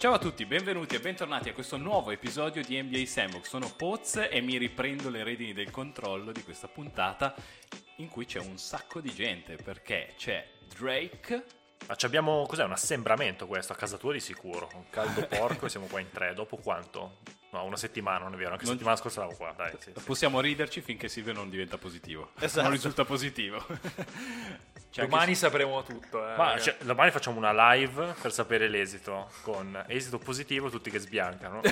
Ciao a tutti, benvenuti e bentornati a questo nuovo episodio di NBA Sandbox. Sono Poz e mi riprendo le redini del controllo di questa puntata in cui c'è un sacco di gente perché c'è Drake. Ma ci abbiamo, cos'è, un assembramento questo, a casa tua di sicuro, un caldo porco e siamo qua in tre, dopo quanto? No, una settimana, non è vero, anche la Non- settimana scorsa eravamo qua, dai. sì, sì. Possiamo riderci finché Silvio non diventa positivo. Esatto. Non risulta positivo. C'è anche- Domani sapremo tutto. Eh, Ma cioè, domani facciamo una live per sapere l'esito, con esito positivo tutti che sbiancano.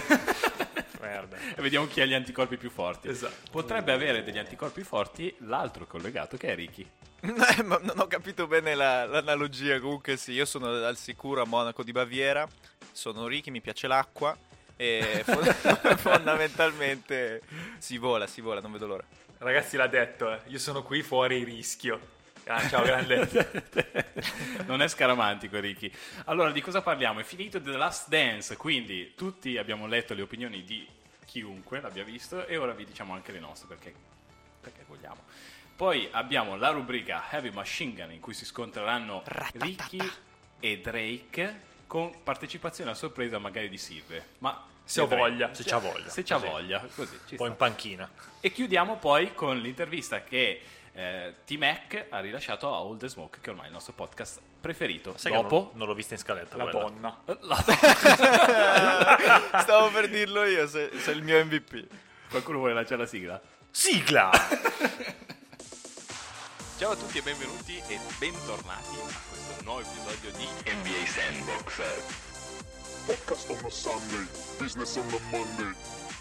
Merda. e vediamo chi ha gli anticorpi più forti. Esatto. Potrebbe avere degli anticorpi forti l'altro collegato che è Ricky. Eh, ma non ho capito bene la- l'analogia. Comunque, sì, io sono al sicuro a Monaco di Baviera. Sono Ricky, mi piace l'acqua. E fon- fondamentalmente si vola, si vola, non vedo l'ora. Ragazzi, l'ha detto, eh. io sono qui fuori rischio. Ah, ciao, grande. non è scaramantico, Ricky. Allora, di cosa parliamo? È finito The Last Dance, quindi tutti abbiamo letto le opinioni di chiunque l'abbia visto e ora vi diciamo anche le nostre perché, perché vogliamo. Poi abbiamo la rubrica Heavy Machine Gun in cui si scontreranno Ricky e Drake con partecipazione a sorpresa magari di Silve. Ma Se ho vedremo. voglia. Se c'ha voglia. Se c'ha voglia, così. ci Un po' sta. in panchina. E chiudiamo poi con l'intervista che eh, T-Mac ha rilasciato a All the Smoke, che è ormai è il nostro podcast preferito. Sai Dopo, non, non l'ho vista in scaletta La quella. donna. Stavo per dirlo io, se, se è il mio MVP. qualcuno vuole lanciare la sigla? Sigla! Ciao a tutti e benvenuti e bentornati a questo nuovo episodio di NBA Sandbox. Podcast on a Sunday, business on a Monday.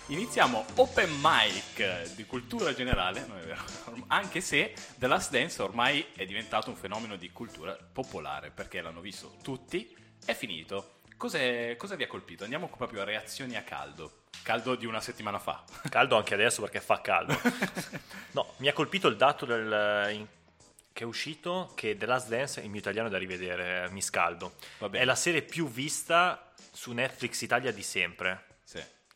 Iniziamo Open Mic di cultura generale, non è vero, anche se The Last Dance ormai è diventato un fenomeno di cultura popolare, perché l'hanno visto tutti, è finito. Cos'è- cosa vi ha colpito? Andiamo proprio a reazioni a caldo. Caldo di una settimana fa. Caldo anche adesso perché fa caldo. No, mi ha colpito il dato del, in- che è uscito che The Last Dance, il mio italiano è da rivedere, eh, mi scaldo. È la serie più vista su Netflix Italia di sempre.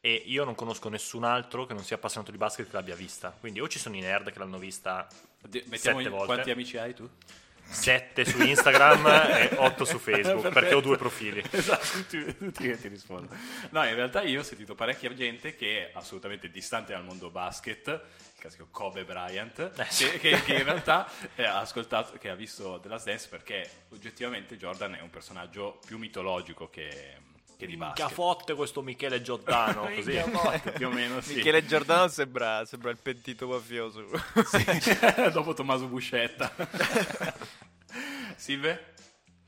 E io non conosco nessun altro che non sia appassionato di basket che l'abbia vista. Quindi o ci sono i nerd che l'hanno vista Mettiamo Sette volte. quanti amici hai tu? 7 su Instagram e 8 su Facebook, Perfetto. perché ho due profili. Esatto, tutti, tutti che ti rispondono. No, in realtà io ho sentito parecchia gente che è assolutamente distante dal mondo basket, il classico Kobe Bryant, Eh, che, che- che in realtà ha ascoltato, che ha visto The Last Dance perché oggettivamente Jordan è un personaggio più mitologico che, che di basket. fotte questo Michele Giordano, così. Più o meno sì. Michele Giordano sembra, sembra il pentito mafioso. Dopo Tommaso Buscetta. Silve?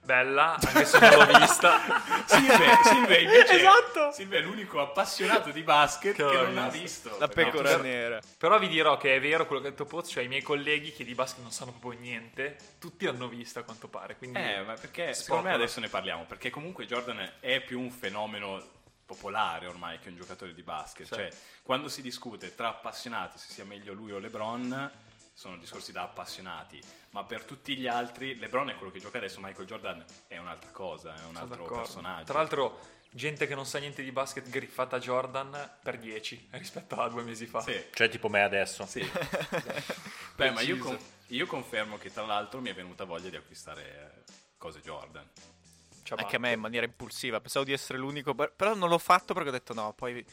Bella, anche se non l'ho vista. Silve, Silve invece Esatto. Silve è l'unico appassionato di basket che, Che non ha visto. La pecora nera. Però vi dirò che è vero quello che ha detto Poz, cioè i miei colleghi che di basket non sanno proprio niente, tutti l'hanno vista a quanto pare. Quindi Eh, ma perché secondo Spopola. me adesso ne parliamo, perché comunque Jordan è più un fenomeno popolare ormai che un giocatore di basket, Sì. cioè quando si discute tra appassionati se sia meglio lui o LeBron sono discorsi da appassionati, ma per tutti gli altri LeBron è quello che gioca adesso, Michael Jordan è un'altra cosa, è un sono altro d'accordo. personaggio. Tra l'altro, gente che non sa niente di basket griffata Jordan per 10 rispetto a due mesi fa. sì, Cioè tipo me adesso. sì. Beh, ma io, con- io confermo che tra l'altro mi è venuta voglia di acquistare eh, cose Jordan. Ciabatte. Anche a me in maniera impulsiva. Pensavo di essere l'unico, per- però non l'ho fatto perché ho detto no, poi...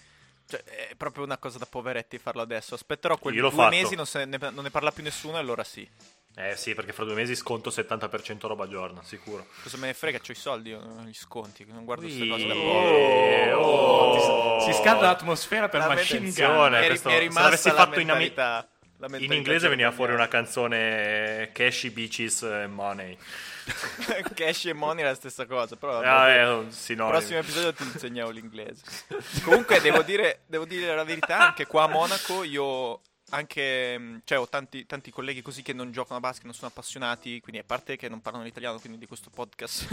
Cioè, è proprio una cosa da poveretti farlo adesso. Aspetterò quei due fatto. mesi, non, se ne, non ne parla più nessuno e allora sì. Eh sì, perché fra due mesi sconto 70% roba Jordan, sicuro. Cosa me ne frega, c'ho i soldi, io non gli sconti, non guardo queste cose da oh, poco. oh. Si scalda l'atmosfera per La Machine. Gun. Mi è, questo- è se rimasta l'avessi la fatto in ami- mentalità- la In inglese veniva fuori una canzone Cashy Beaches e Money. Cash e money è la stessa cosa, però vabbè, Ah, è un sinonimo. prossimo episodio ti insegniamo l'inglese. Comunque devo dire, devo dire la verità, anche qua a Monaco io anche, mh, cioè ho tanti, tanti colleghi così che non giocano a basket, non sono appassionati, quindi a parte che non parlano l'italiano, quindi di questo podcast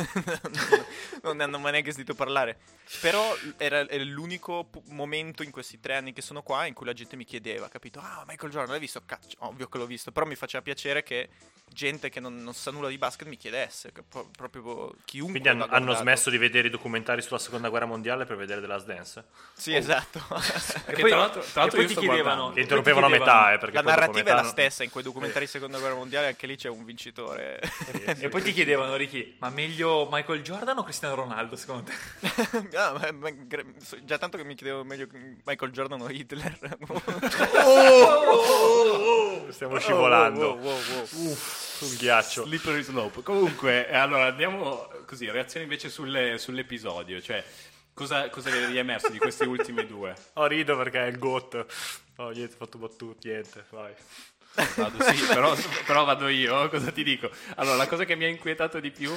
non, ne hanno mai neanche sentito parlare. Però era, era l'unico pu- momento in questi tre anni che sono qua in cui la gente mi chiedeva, capito? Ah, Michael Jordan, l'hai visto? Cazzo, ovvio che l'ho visto, però mi faceva piacere che gente che non, non sa nulla di basket mi chiedesse, che pro- proprio chiunque. Quindi hanno, l'ha hanno smesso di vedere i documentari sulla seconda guerra mondiale per vedere The Last Dance? Sì, esatto. Che poi- tra l'altro, tra e l'altro poi io ti chiedevano-. Che E poi interrompevano a metà curiosità, eh, perché la narrativa è la stessa, in quei documentari di seconda guerra mondiale anche lì c'è un vincitore. E poi ti chiedevano, Ricky, ma meglio Michael Jordan o Cristiano Ronaldo secondo te? Ah, ma- ma- già tanto che mi chiedevo meglio Michael Jordan o Hitler. Stiamo scivolando Oh, wow, wow, wow. Uff, sul ghiaccio. Slippery slope. Comunque, eh, allora andiamo così, reazioni invece sulle- sull'episodio, cioè cosa, cosa è emerso di questi ultimi due? Oh, rido perché è il GOT. Oh, niente, ho fatto battute, niente, vai. Vado, sì, però, però vado io, cosa ti dico? Allora, la cosa che mi ha inquietato di più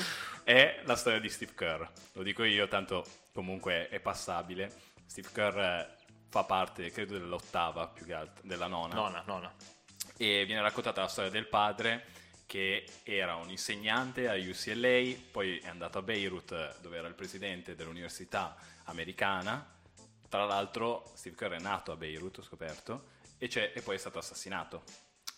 è la storia di Steve Kerr. Lo dico io, tanto comunque è passabile. Steve Kerr eh, fa parte, credo, dell'ottava più che altro, della nona. Nonna, nonna. e viene raccontata la storia del padre che era un insegnante a UCLA, poi è andato a Beirut dove era il presidente dell'università americana. Tra l'altro Steve Kerr è nato a Beirut, ho scoperto, e, e poi è stato assassinato.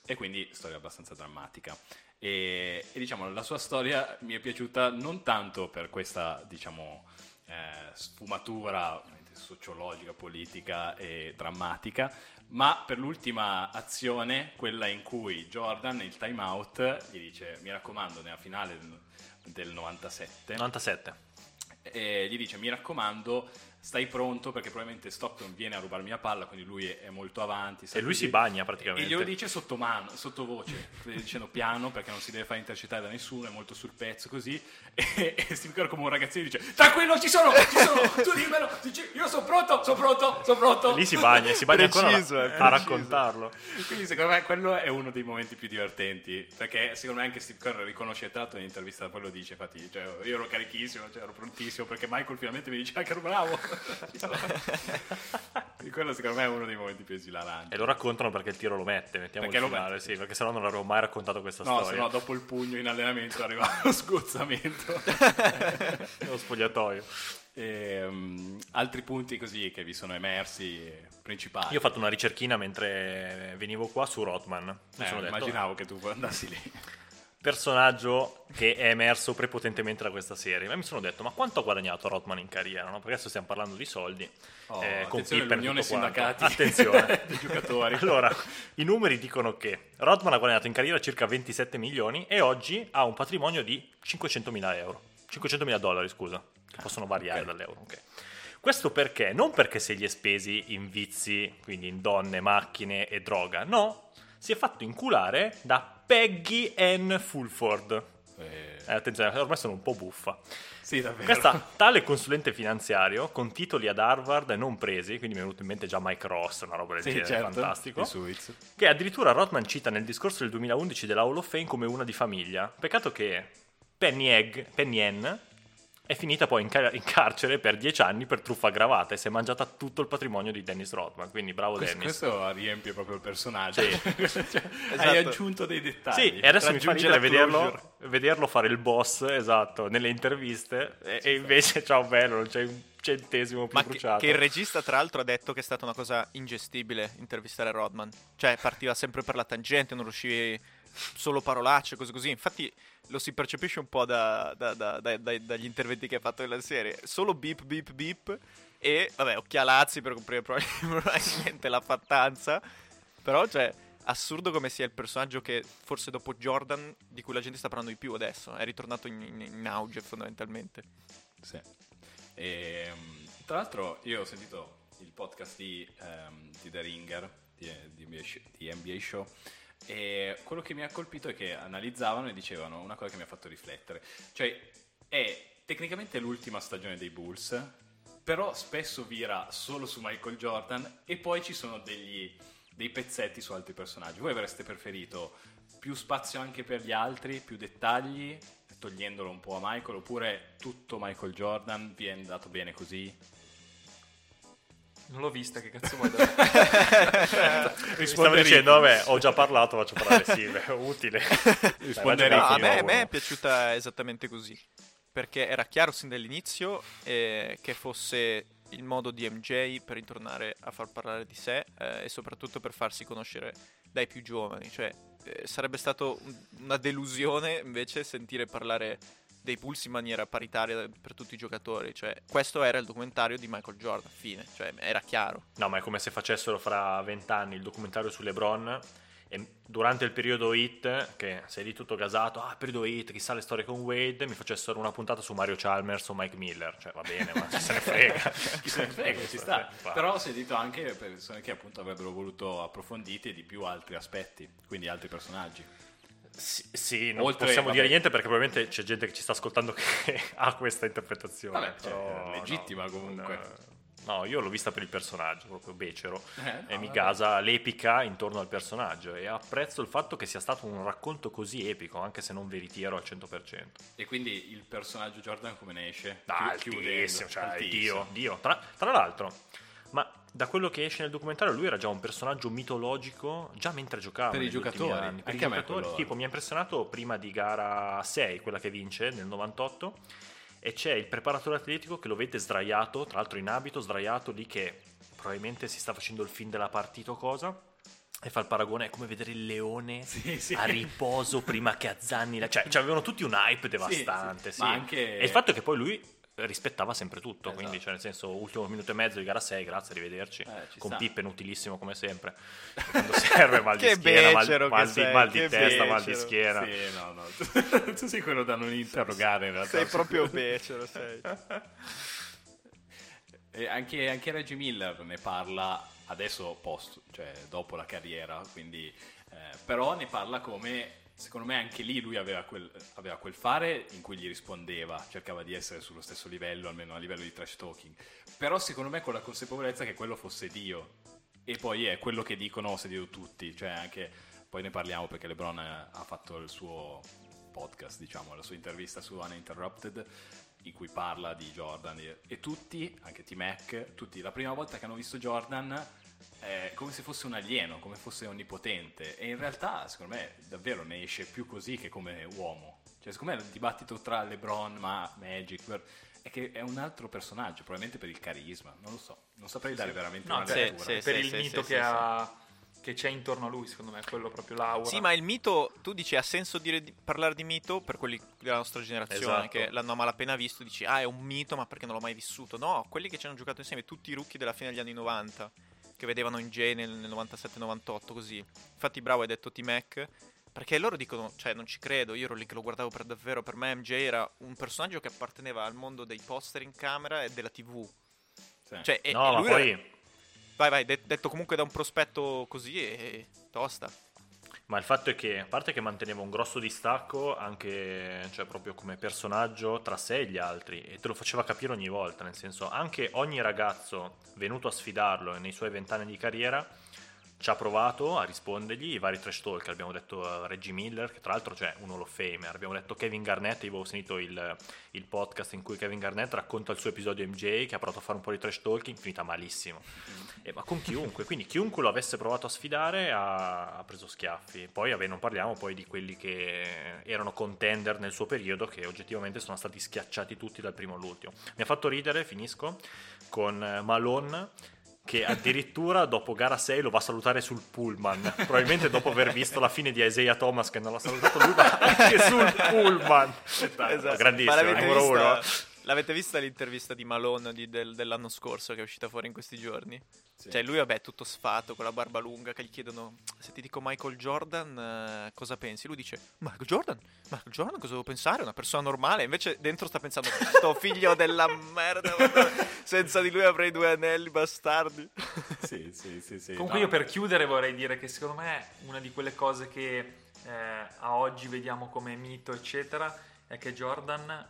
E quindi storia abbastanza drammatica. E, e, diciamo la sua storia mi è piaciuta non tanto per questa diciamo eh, sfumatura sociologica, politica e drammatica, ma per l'ultima azione, quella in cui Jordan nel time out gli dice mi raccomando nella finale del, del 97 97. e gli dice mi raccomando stai pronto perché probabilmente Stockton viene a rubarmi la palla quindi lui è molto avanti E lui si bagna e praticamente. glielo dice sotto mano, sottovoce, dicendo piano perché non si deve fare intercettare da nessuno, è molto sul pezzo così. E, e Steve Kerr come un ragazzino dice: Tranquillo, ci sono, ci sono, tu dimmelo, dici, io sono pronto, sono pronto, sono pronto. Lì si bagna, e si bagna Preciso, ancora eh, a raccontarlo. Quindi secondo me quello è uno dei momenti più divertenti, perché secondo me anche Steve Kerr riconosce tra l'altro nell'intervista, poi lo dice, infatti, cioè, io ero carichissimo, cioè, ero prontissimo, perché Michael finalmente mi dice "Ah, che ero bravo. Quindi quello secondo me è uno dei momenti più esilaranti. E lo raccontano perché il tiro lo mette, mettiamo Perché il lo finale, mette. sì, perché sennò non l'avevo mai raccontato questa No, storia. no dopo il pugno in allenamento arriva lo sgozzamento. Nello spogliatoio. Ehm, altri punti così che vi sono emersi eh, principali. Io ho fatto una ricerchina mentre venivo qua su Rotman. Mi Eh, sono detto, immaginavo che tu andassi lì. Personaggio che è emerso prepotentemente da questa serie. Ma mi sono detto, ma quanto ha guadagnato Rotman in carriera? No? Perché adesso stiamo parlando di soldi. Oh, eh, con Pippen e quanto. sindacati Attenzione. dei giocatori. Allora, i numeri dicono che Rodman ha guadagnato in carriera circa 27 milioni e oggi ha un patrimonio di 500 mila euro. 500 mila dollari, scusa, che possono variare ok. dall'euro. ok. Questo perché? Non perché se li è spesi in vizi, quindi in donne, macchine e droga, no, si è fatto inculare da Peggy Ann Fulford. Eh, Eh, attenzione, ormai sono un po' buffa. sì, davvero. Questa tale consulente finanziario con titoli ad Harvard non presi, quindi mi è venuto in mente già Mike Ross, una roba del sì, genere, certo. fantastico. Che addirittura Rothman cita nel discorso del 2011 della Hall of Fame come una di famiglia. Peccato che Penny, Egg, Penny Ann è finita poi in, ca- in carcere per dieci anni per truffa aggravata e si è mangiata tutto il patrimonio di Dennis Rodman. Quindi bravo Questo, Dennis. questo riempie proprio il personaggio. Sì. Cioè, Hai Esatto. aggiunto dei dettagli. Sì, e adesso mi fa ridere vederlo, vederlo fare il boss, esatto, nelle interviste e, e invece, ciao bello, non c'è un centesimo più Ma che, bruciato. che il regista, tra l'altro, ha detto che è stata una cosa ingestibile intervistare Rodman. Cioè, partiva sempre per la tangente, non riuscivi solo parolacce, cose così. Infatti, lo si percepisce un po' da- da- da- dagli interventi che ha fatto nella serie. Solo beep, beep, beep. E, vabbè, occhialazzi per coprire probabilmente la fattanza. Però, cioè, assurdo come sia il personaggio che forse dopo Jordan, di cui la gente sta parlando di più adesso. È ritornato in, in- in auge, fondamentalmente. Sì. Ehm, tra l'altro io ho sentito il podcast di, ehm, di The Ringer, di, di di NBA Show, e quello che mi ha colpito è che analizzavano e dicevano una cosa che mi ha fatto riflettere. Cioè, è tecnicamente l'ultima stagione dei Bulls, però spesso vira solo su Michael Jordan e poi ci sono degli, dei pezzetti su altri personaggi. Voi avreste preferito più spazio anche per gli altri, più dettagli, togliendolo un po' a Michael, oppure tutto Michael Jordan vi è andato bene così? Non l'ho vista, che cazzo vuoi da Mi stavo dicendo, vabbè, ho già parlato, faccio parlare Silve, è utile. Rispondere No, a me, a me è piaciuta esattamente così. Perché era chiaro sin dall'inizio eh, che fosse il modo di MJ per ritornare a far parlare di sé eh, e soprattutto per farsi conoscere dai più giovani. Cioè, eh, sarebbe stato un- una delusione invece sentire parlare dei pulsi in maniera paritaria per tutti i giocatori. Cioè, questo era il documentario di Michael Jordan, fine. Cioè, era chiaro. No, ma è come se facessero fra vent'anni il documentario su LeBron e durante il periodo hit, che sei lì tutto gasato, ah, periodo hit, chissà le storie con Wade, mi facessero una puntata su Mario Chalmers o Mike Miller. Cioè, va bene, ma chi se ne frega. Chi se ne frega, ci sta. Però ho sentito anche persone che appunto avrebbero voluto approfonditi di più altri aspetti, quindi altri personaggi. Sì, sì, non Oltre- possiamo vabbè. dire niente perché probabilmente c'è gente che ci sta ascoltando che ha questa interpretazione. Vabbè, cioè, però, legittima no, comunque. No, io l'ho vista per il personaggio, proprio becero, Eh, no, e mi vabbè. gasa l'epica intorno al personaggio e apprezzo il fatto che sia stato un racconto così epico, anche se non veritiero al 100%. E quindi il personaggio Jordan come ne esce? Ah, Chi- altissimo, cioè, Altissimo. Dio, Dio. Tra, tra l'altro, ma da quello che esce nel documentario, lui era già un personaggio mitologico già mentre giocava. Per i giocatori. anni. Per Anche i a giocatori, quello- tipo, mi ha impressionato prima di gara 6, quella che vince nel 98. E c'è il preparatore atletico che lo vede sdraiato, tra l'altro in abito, sdraiato lì che probabilmente si sta facendo il film della partita o cosa. E fa il paragone, è come vedere il leone Sì, sì. a riposo prima che azzanni la... Cioè, cioè, avevano tutti un hype devastante, sì. Ma anche- E il fatto è che poi lui rispettava sempre tutto, Esatto. quindi cioè, nel senso ultimo minuto e mezzo di gara 6, grazie, arrivederci. Eh, con sta. Pippen utilissimo come sempre. Quando serve mal di schiena, mal, becero mal di, sei, mal di testa, mal di becero. schiena. Sì, no, no. tu sei quello da non interrogare in realtà. Sei proprio becero, sei. E anche, anche Reggie Miller ne parla adesso post, cioè dopo la carriera, quindi, eh, però ne parla come, secondo me anche lì lui aveva quel, aveva quel fare in cui gli rispondeva, cercava di essere sullo stesso livello, almeno a livello di trash talking, però secondo me con la consapevolezza che quello fosse Dio, e poi è quello che dicono se Dio tutti, cioè anche, poi ne parliamo perché LeBron ha fatto il suo podcast, diciamo, la sua intervista su Uninterrupted, in cui parla di Jordan e tutti, anche T-Mac, tutti. La prima volta che hanno visto Jordan è come se fosse un alieno, come fosse onnipotente e in realtà secondo me davvero ne esce più così che come uomo. Cioè secondo me il dibattito tra LeBron, ma Magic Bird, è che è un altro personaggio, probabilmente per il carisma, non lo so, non saprei dare veramente No, una sì, lettura. sì, per il sì, mito sì, che, sì, ha, che c'è intorno a lui, secondo me, quello proprio l'aura. Sì, ma il mito, tu dici, ha senso dire di- parlare di mito per quelli della nostra generazione Esatto. che l'hanno a malapena visto, dici, ah, è un mito, ma perché non l'ho mai vissuto? No, quelli che ci hanno giocato insieme, tutti i rookie della fine degli anni 90, che vedevano in J nel, nel 97-98, così. Infatti, bravo, hai detto T-Mac. Perché loro dicono, cioè, non ci credo, io ero lì che lo guardavo per davvero. Per me, MJ era un personaggio che apparteneva al mondo dei poster in camera e della TV. Sì. Cioè, e, No, e ma lui era- poi... Vai, vai, de- detto comunque da un prospetto così, e tosta. Ma il fatto è che, a parte che manteneva un grosso distacco anche, cioè proprio come personaggio tra sé e gli altri, e te lo faceva capire ogni volta, nel senso, anche ogni ragazzo venuto a sfidarlo nei suoi vent'anni di carriera ci ha provato a rispondergli i vari trash talk, abbiamo detto eh, Reggie Miller, che tra l'altro c'è un Hall of Famer, abbiamo detto Kevin Garnett, io avevo sentito il, il podcast in cui Kevin Garnett racconta il suo episodio MJ, che ha provato a fare un po' di trash talking, finita malissimo. Eh, ma con chiunque, quindi chiunque lo avesse provato a sfidare ha, ha preso schiaffi. Poi vabbè, non parliamo poi di quelli che erano contender nel suo periodo, che oggettivamente sono stati schiacciati tutti dal primo all'ultimo. Mi ha fatto ridere, finisco, con eh, Malone che addirittura dopo gara 6 lo va a salutare sul pullman. Probabilmente dopo aver visto la fine di Isaiah Thomas che non l'ha salutato lui ma anche sul pullman. Esatto. grandissimo numero vista, uno l'avete vista l'intervista di Malone di- del- dell'anno scorso che è uscita fuori in questi giorni? Sì. Cioè lui vabbè tutto sfato con la barba lunga che gli chiedono se ti dico Michael Jordan eh, cosa pensi? Lui dice Michael Jordan? Michael Jordan cosa devo pensare? Una persona normale invece dentro sta pensando sto figlio della merda senza di lui avrei due anelli bastardi Sì, sì, sì, sì. Comunque No. io per chiudere vorrei dire che secondo me una di quelle cose che eh, a oggi vediamo come mito, eccetera, è che Jordan,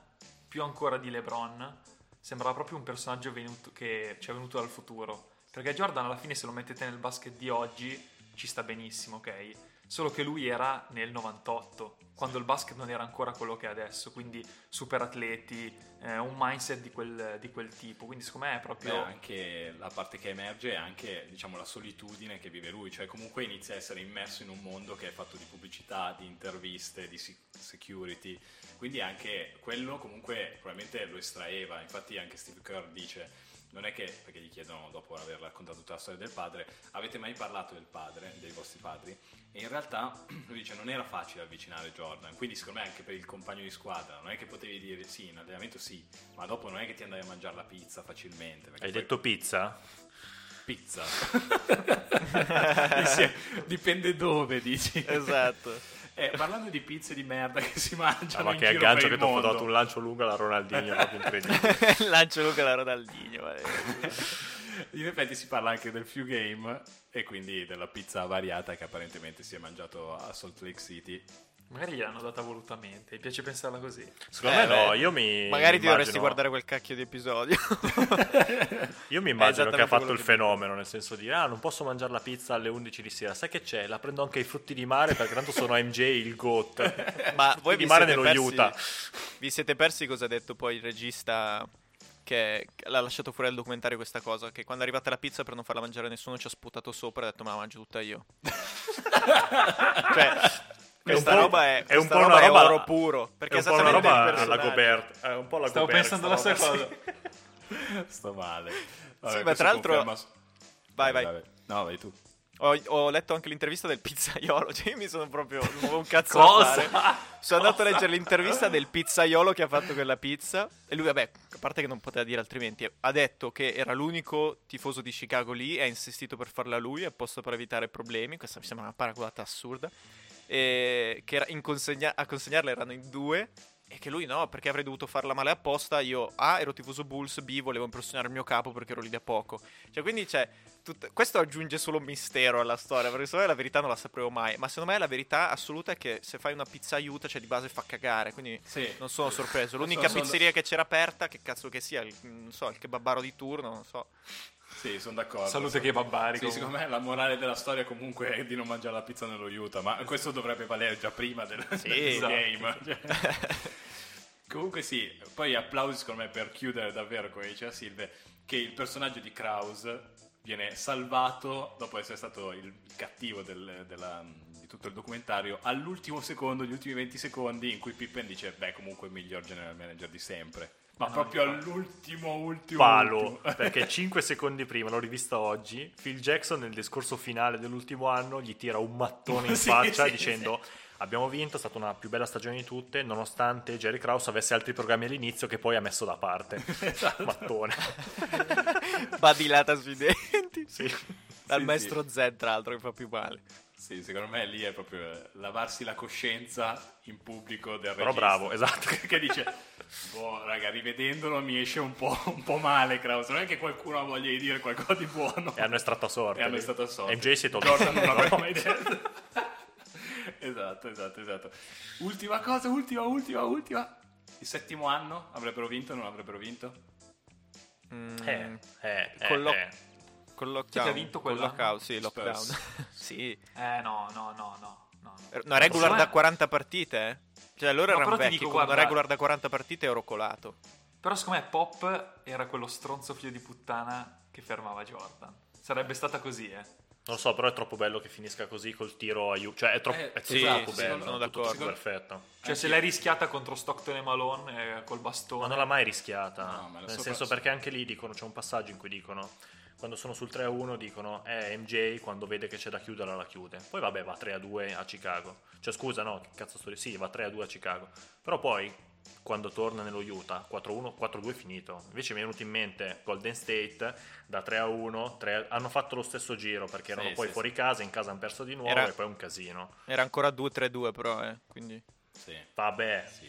più ancora di LeBron, sembrava proprio un personaggio venuto- che ci è venuto dal futuro. Perché Jordan alla fine se lo mettete nel basket di oggi ci sta benissimo, ok? Solo che lui era nel 98, quando il basket non era ancora quello che è adesso, quindi super atleti, eh, un mindset di quel, di quel tipo. Quindi secondo me è Beh, proprio... anche la parte che emerge è anche diciamo, la solitudine che vive lui, cioè comunque inizia a essere immerso in un mondo che è fatto di pubblicità, di interviste, di security, quindi anche quello comunque probabilmente lo estraeva, infatti anche Steve Kerr dice non è che, perché gli chiedono dopo aver raccontato tutta la storia del padre, avete mai parlato del padre, dei vostri padri? E in realtà lui dice non era facile avvicinare Jordan, quindi secondo me anche per il compagno di squadra, non è che potevi dire sì, in allenamento sì, ma dopo non è che ti andavi a mangiare la pizza facilmente. Hai poi- detto pizza? pizza. Dipende dove, dici. Esatto. Eh, parlando di pizze di merda che si mangiano Ah, ma in che giro aggancio per che ti ho dato un lancio lungo alla Ronaldinho, proprio incredibile. Lancio Luca la Ronaldinho. vale. In effetti si parla anche del few game e quindi della pizza variata che apparentemente si è mangiato a Salt Lake City. Magari gliel'hanno data volutamente, mi piace pensarla così. Secondo me Eh, no, beh, io mi Magari ti immagino- dovresti guardare quel cacchio di episodio. Io mi immagino che ha fatto il fenomeno, nel senso di ah, non posso mangiare la pizza alle 11 di sera. Sai che c'è? La prendo anche ai frutti di mare perché tanto sono MJ il GOAT. Ma Frutti voi di vi mare siete nello persi- Utah. Vi siete persi cosa ha detto poi il regista che che l'ha lasciato fuori dal documentario questa cosa? Che quando è arrivata la pizza per non farla mangiare a nessuno ci ha sputato sopra e ha detto ma la mangio tutta io. cioè, questa roba è, è un po' roba una roba- oro puro. Perché è un po' una roba alla. Gobert. È un po' la Stavo Gobert, pensando la sta stessa roba, cosa. Sto male. ma questo tra l'altro- conferma- Vai, vai. No, vai tu. Ho, ho letto anche l'intervista del pizzaiolo, cioè io mi sono proprio non avevo un cazzo Cosa? da fare. Sono andato a leggere l'intervista del pizzaiolo che ha fatto quella pizza e lui, vabbè, a parte che non poteva dire altrimenti, ha detto che era l'unico tifoso di Chicago lì e ha insistito per farla lui, apposta per evitare problemi, questa mi sembra una paraculata assurda, e che consegna- a consegnarla erano in due e che lui no, perché avrei dovuto farla male apposta, io A ero tifoso Bulls, B volevo impressionare il mio capo perché ero lì da poco. Cioè, quindi c'è. tut- Questo aggiunge solo mistero alla storia, perché secondo me la verità non la sapremo mai. Ma secondo me la verità assoluta è che se fai una pizza aiuta, cioè di base fa cagare. Quindi Sì. non sono sorpreso. L'unica Sono- sono- pizzeria che c'era aperta, che cazzo che sia, il, non so, il kebabaro di turno, non so. Sì, sono d'accordo. Salute che babbari. Sì, secondo me la morale della storia comunque è di non mangiare la pizza nello Utah, ma questo dovrebbe valere già prima del, del esatto. game. Cioè. comunque sì, poi applausi secondo me per chiudere davvero, come diceva Silve, che il personaggio di Kraus viene salvato dopo essere stato il cattivo del- della- di tutto il documentario all'ultimo secondo, gli ultimi 20 secondi in cui Pippen dice beh comunque il miglior general manager di sempre. Ma proprio all'ultimo, ultimo, palo ultimo. perché 5 secondi prima l'ho rivista oggi Phil Jackson nel discorso finale dell'ultimo anno gli tira un mattone in Sì, faccia sì, dicendo abbiamo vinto è stata una più bella stagione di tutte nonostante Jerry Krause avesse altri programmi all'inizio che poi ha messo da parte Esatto. mattone Badilata sui denti. sì. Dal Sì, maestro Z, tra l'altro, che fa più male. Sì, secondo me lì è proprio eh, lavarsi la coscienza in pubblico del Però regista. bravo, esatto. Che dice, boh, raga, rivedendolo mi esce un po', un po' male, Kraus. Non è che qualcuno ha voglia di dire qualcosa di buono. e hanno estratto a sorte E hanno estratto a sorte. MJ si è tolto Jordan non l'avrebbe mai detto. esatto, esatto, esatto. Ultima cosa, ultima, ultima, ultima. Il settimo anno avrebbero vinto o non avrebbero vinto? Mm, eh, eh, eh, lo- eh. Con Chi lockdown. ha vinto quell'anno? lockout, sì, lockdown. sì. Eh no, no, no, no. no, no. Una regular Secondo da me- 40 partite, eh? Cioè, loro No, erano però ti vecchi, dico, con una guarda- regular da 40 partite ero colato. Però secondo me Pop era quello stronzo figlio di puttana che fermava Jordan. Sarebbe stata così, eh. non lo so però è troppo bello che finisca così col tiro aiuto cioè è troppo, Eh, è tutto sì, troppo sì, bello sono tutto d'accordo. troppo perfetto Cioè, se l'hai rischiata contro Stockton e Malone eh, col bastone. Ma non l'ha mai rischiata. No, ma Nel sopra- senso perché anche lì dicono, c'è un passaggio in cui dicono, quando sono sul 3-1 dicono, eh, MJ quando vede che c'è da chiudere la chiude. Poi vabbè va 3-2 a Chicago. Cioè scusa no, che cazzo sto Sì, va 3-2 a Chicago. Però poi, quando torna nello Utah, 4-1, 4-2 è finito. Invece mi è venuto in mente Golden State, da 3-1, 3 hanno fatto lo stesso giro perché erano Sì, poi sì, fuori casa, in casa hanno perso di nuovo Era- e poi un casino. Era ancora 2-3-2 però, eh. Quindi... Sì. Vabbè, sì.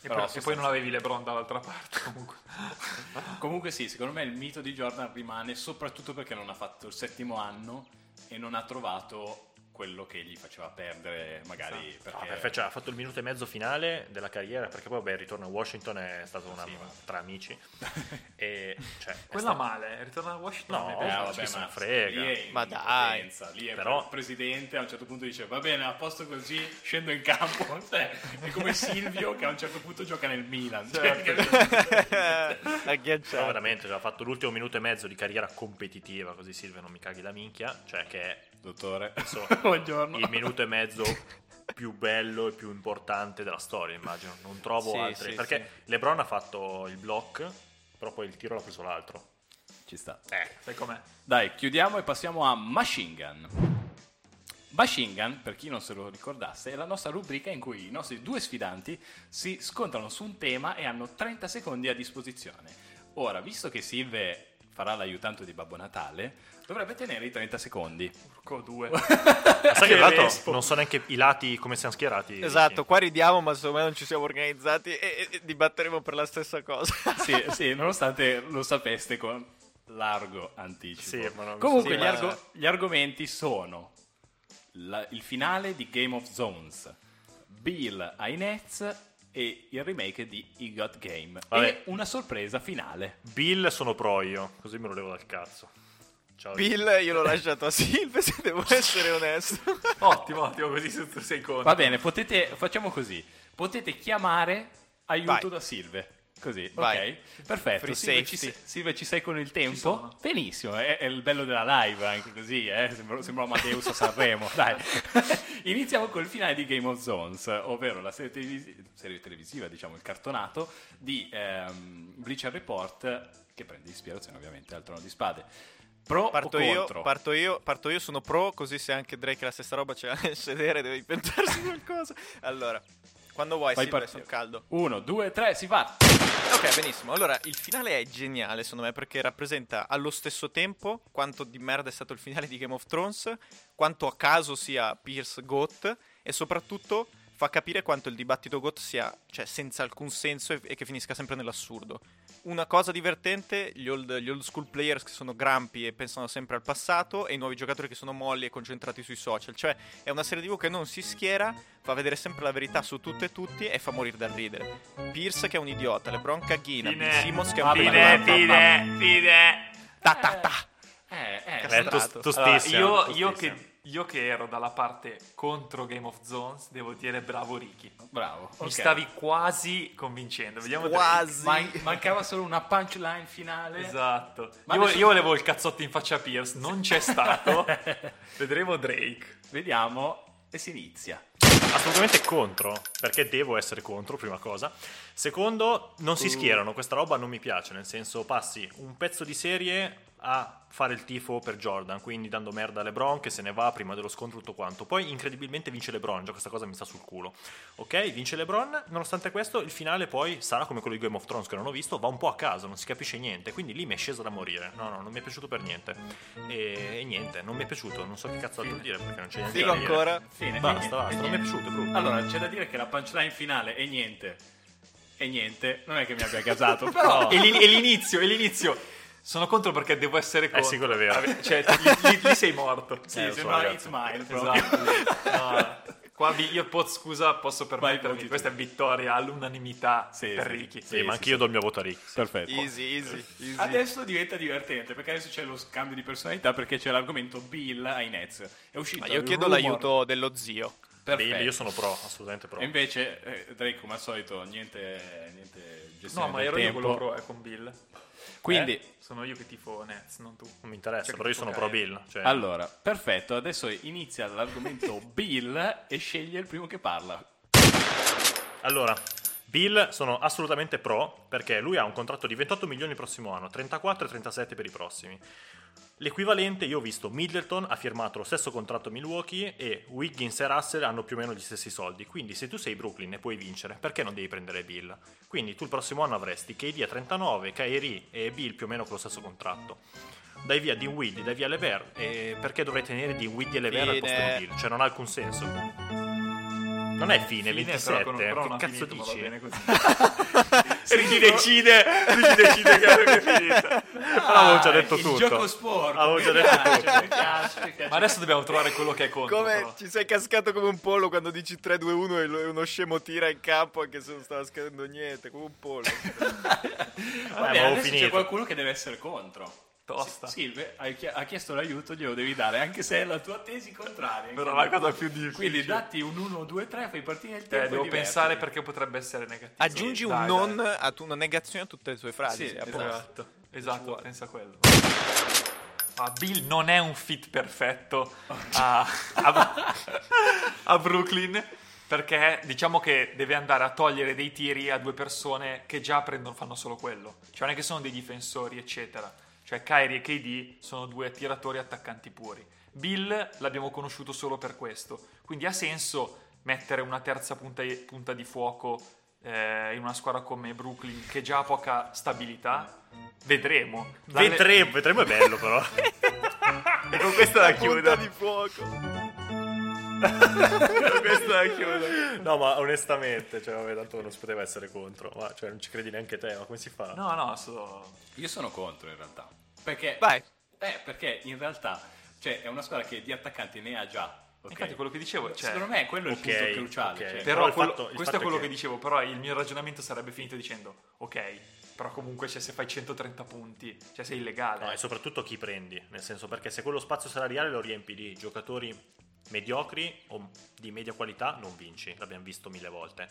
E, Però e poi non avevi LeBron dall'altra parte comunque. Comunque sì, secondo me il mito di Jordan rimane soprattutto perché non ha fatto il settimo anno e non ha trovato quello che gli faceva perdere magari No, perché... perfetto, cioè, ha fatto il minuto e mezzo finale della carriera perché poi vabbè, il ritorno a Washington è stato una, Sì, ma- tra amici e cioè, è Quella stato- male, ritorna a Washington. No, piace. vabbè, ma frega. Lì è Ma dai. Lì è Però- il presidente a un certo punto dice va bene, a posto così, scendo in campo. Cioè, è come Silvio che a un certo punto gioca nel Milan. Cioè, Però Agghiacciato. veramente cioè, ha fatto l'ultimo minuto e mezzo di carriera competitiva così Silvio non mi caghi la minchia cioè che è Dottore, Adesso- buongiorno. il minuto e mezzo più bello e più importante della storia immagino non trovo Sì, altri sì, perché LeBron ha fatto il block però poi il tiro l'ha preso l'altro ci sta. Sai com'è? Dai, chiudiamo e passiamo a Machine Gun. Machine Gun, per chi non se lo ricordasse, è la nostra rubrica in cui i nostri due sfidanti si scontrano su un tema e hanno 30 secondi a disposizione. Ora, visto che Silve farà l'aiutante di Babbo Natale, dovrebbe tenere i 30 secondi. Urco 2. Ma sai che tra l'altro non so neanche i lati come siamo schierati. Esatto, qua ridiamo, ma secondo me non ci siamo organizzati e, e- e dibatteremo per la stessa cosa. Sì, sì, nonostante lo sapeste con largo anticipo. Sì, ma non- Comunque, sì, gli, ma- argo- gli argomenti sono la- il finale di Game of Zones, Bill ai Nets e il remake di I Got Game. Vabbè. E una sorpresa finale. Bill sono pro io, così me lo levo dal cazzo. Ciao. Bill io l'ho lasciato a Silve, se devo essere onesto. Ottimo, ottimo, così su tu sei contro. Va bene, potete, facciamo così. Potete chiamare aiuto Vai. da Silve. Così, Vai. ok? Perfetto. Free Silve ci, sei- Silve, ci sei con il tempo? Benissimo, è, è il bello della live anche così, eh? Sembra, sembra Amadeus a Sanremo. Dai. Iniziamo col finale di Game of Zones, ovvero la serie, televisi- serie televisiva, diciamo, il cartonato di ehm, Bleacher Report, che prende ispirazione ovviamente dal Trono di Spade. Pro Parto o io, contro? parto io, parto io, sono pro, così se anche Drake la stessa roba c'è nel sedere deve inventarsi qualcosa. Allora, quando vuoi, Fai Silve, sono caldo. Uno, due, tre, si va! Ok, benissimo. Allora, il finale è geniale, secondo me, perché rappresenta allo stesso tempo quanto di merda è stato il finale di Game of Thrones, quanto a caso sia Pierce Goat e soprattutto fa capire quanto il dibattito GOT sia cioè, senza alcun senso e, e che finisca sempre nell'assurdo. Una cosa divertente, gli old, gli old school players che sono grampi e pensano sempre al passato e i nuovi giocatori che sono molli e concentrati sui social. Cioè è una serie TV che non si schiera, fa vedere sempre la verità su tutto e tutti e fa morire dal ridere. Pierce che è un idiota, LeBron Caghina, Bill Fine. Simmons che è un Fine, fine, fine. Ta ta ta. Eh, eh, Eh, tu, tu Allora, io, tu io che, io che ero dalla parte contro Game of Zones, devo dire bravo Ricky. bravo. Mi ok. stavi quasi convincendo. Vediamo. Quasi. Man- mancava solo una punchline finale. Esatto. Ma Io, adesso- io volevo il cazzotto in faccia a Pierce, non c'è stato. Vedremo Drake. Vediamo e si inizia. Assolutamente contro, perché devo essere contro, prima cosa. Secondo, non si schierano, questa roba non mi piace, nel senso passi un pezzo di serie a fare il tifo per Jordan, quindi dando merda a LeBron che se ne va prima dello scontro tutto quanto. Poi incredibilmente vince LeBron, già questa cosa mi sta sul culo. Ok, vince LeBron, nonostante questo il finale poi sarà come quello di Game of Thrones che non ho visto, va un po' a caso, non si capisce niente, quindi lì mi è sceso da morire. No, no, non mi è piaciuto per niente. E, e niente, non mi è piaciuto, non so che cazzo altro dire perché non c'è niente dire. ancora. Fine. Basta, E- basta, non mi è piaciuto, è brutto. Allora, c'è da dire che la punchline finale è niente. E niente, non è che mi abbia gasato, però... L'in- e l'inizio, e l'inizio. Sono contro perché devo essere contro. sì, quello è vero. Cioè, lì, lì- lì sei morto. Sì, Eh, so, sembra ragazzi. It's Mine proprio. Esatto. No, qua vi- io po- scusa, posso permettermi. Questa è vittoria all'unanimità Sì, per sì. Ricky. Sì, ma anche io do il mio voto a Rick. Perfetto. Easy, easy, easy. Adesso diventa divertente perché adesso c'è lo scambio di personalità perché c'è l'argomento Bill ai Nets. È uscito Ma io chiedo rumor- l'aiuto dello zio. Perfetto. Bill, io sono pro, assolutamente pro. E invece eh, Drake come al solito niente, niente gestione No, ma ero io tempo. quello pro, è con Bill. Quindi Eh? Sono io che tifo Nets, non tu. Non mi interessa, Cioè, però io sono pro? Bill. Cioè, Allora, perfetto, adesso inizia l'argomento Bill e sceglie il primo che parla. Allora, Bill sono assolutamente pro perché lui ha un contratto di 28 milioni il prossimo anno, 34 e 37 per i prossimi. L'equivalente, io ho visto Middleton ha firmato lo stesso contratto a Milwaukee e Wiggins e Russell hanno più o meno gli stessi soldi. Quindi se tu sei Brooklyn e puoi vincere, perché non devi prendere Bill? Quindi tu il prossimo anno avresti KD a 39, Kyrie e Bill più o meno con lo stesso contratto. Dai via Dinwiddie, dai via Lever, e perché dovrei tenere Dinwiddie e Lever al posto di. Bill? Cioè non ha alcun senso. Non è fine, Fine, 27, però però che cazzo finito, dici? Ricky decide, che è finita. Avevo già detto il tutto. gioco sporco. Avevo già detto piace, tutto. mi piace, mi piace. Ma adesso dobbiamo trovare quello che è contro. Come però. ci sei cascato come un pollo quando dici 3-2-1 e uno scemo tira in campo anche se non stava scadendo niente, come un pollo. Va Eh, bene, ma avevo adesso c'è finito. qualcuno che deve essere contro. Tosta. Sì, Silve hai chi- ha chiesto l'aiuto, glielo devi dare, anche se è la tua tesi contraria. Però la cosa più difficile. Quindi datti un 1, 2, 3, fai partire il tempo. Eh, e devo pensare perché potrebbe essere negativo. Aggiungi un Dai, non dai. a tu- una negazione a tutte le tue frasi. Sì. Esatto, esatto, pensa a quello. Ma Bill non è un fit perfetto a, a- a Brooklyn perché diciamo che deve andare a togliere dei tiri a due persone che già prendono, fanno solo quello. Cioè non è che sono dei difensori, eccetera. Cioè Kyrie e KD sono due tiratori attaccanti puri. Bill l'abbiamo conosciuto solo per questo, quindi ha senso mettere una terza punta, punta di fuoco eh, in una squadra come Brooklyn che già ha poca stabilità? Vedremo. Dalle- Vedremo, vedremo è bello però. E con questa la Punta chiudo. di fuoco. Con questa la chiudo. No, ma onestamente, cioè, vabbè, tanto non si poteva essere contro. Ma cioè, non ci credi neanche te, ma come si fa? No, no, so... Io sono contro in realtà. Perché, Vai. eh, perché in realtà cioè, è una squadra che di attaccanti ne ha già. ok? Infatti quello che dicevo, cioè, Secondo me quello è il punto cruciale. ok. cioè. Però, Però il quello- fatto- il questo è quello è che... che- dicevo, però il mio ragionamento sarebbe finito dicendo, ok, però comunque cioè, se fai 130 punti, cioè sei illegale. No, e soprattutto chi prendi, nel senso perché se quello spazio salariale lo riempi di giocatori mediocri o di media qualità non vinci, l'abbiamo visto mille volte.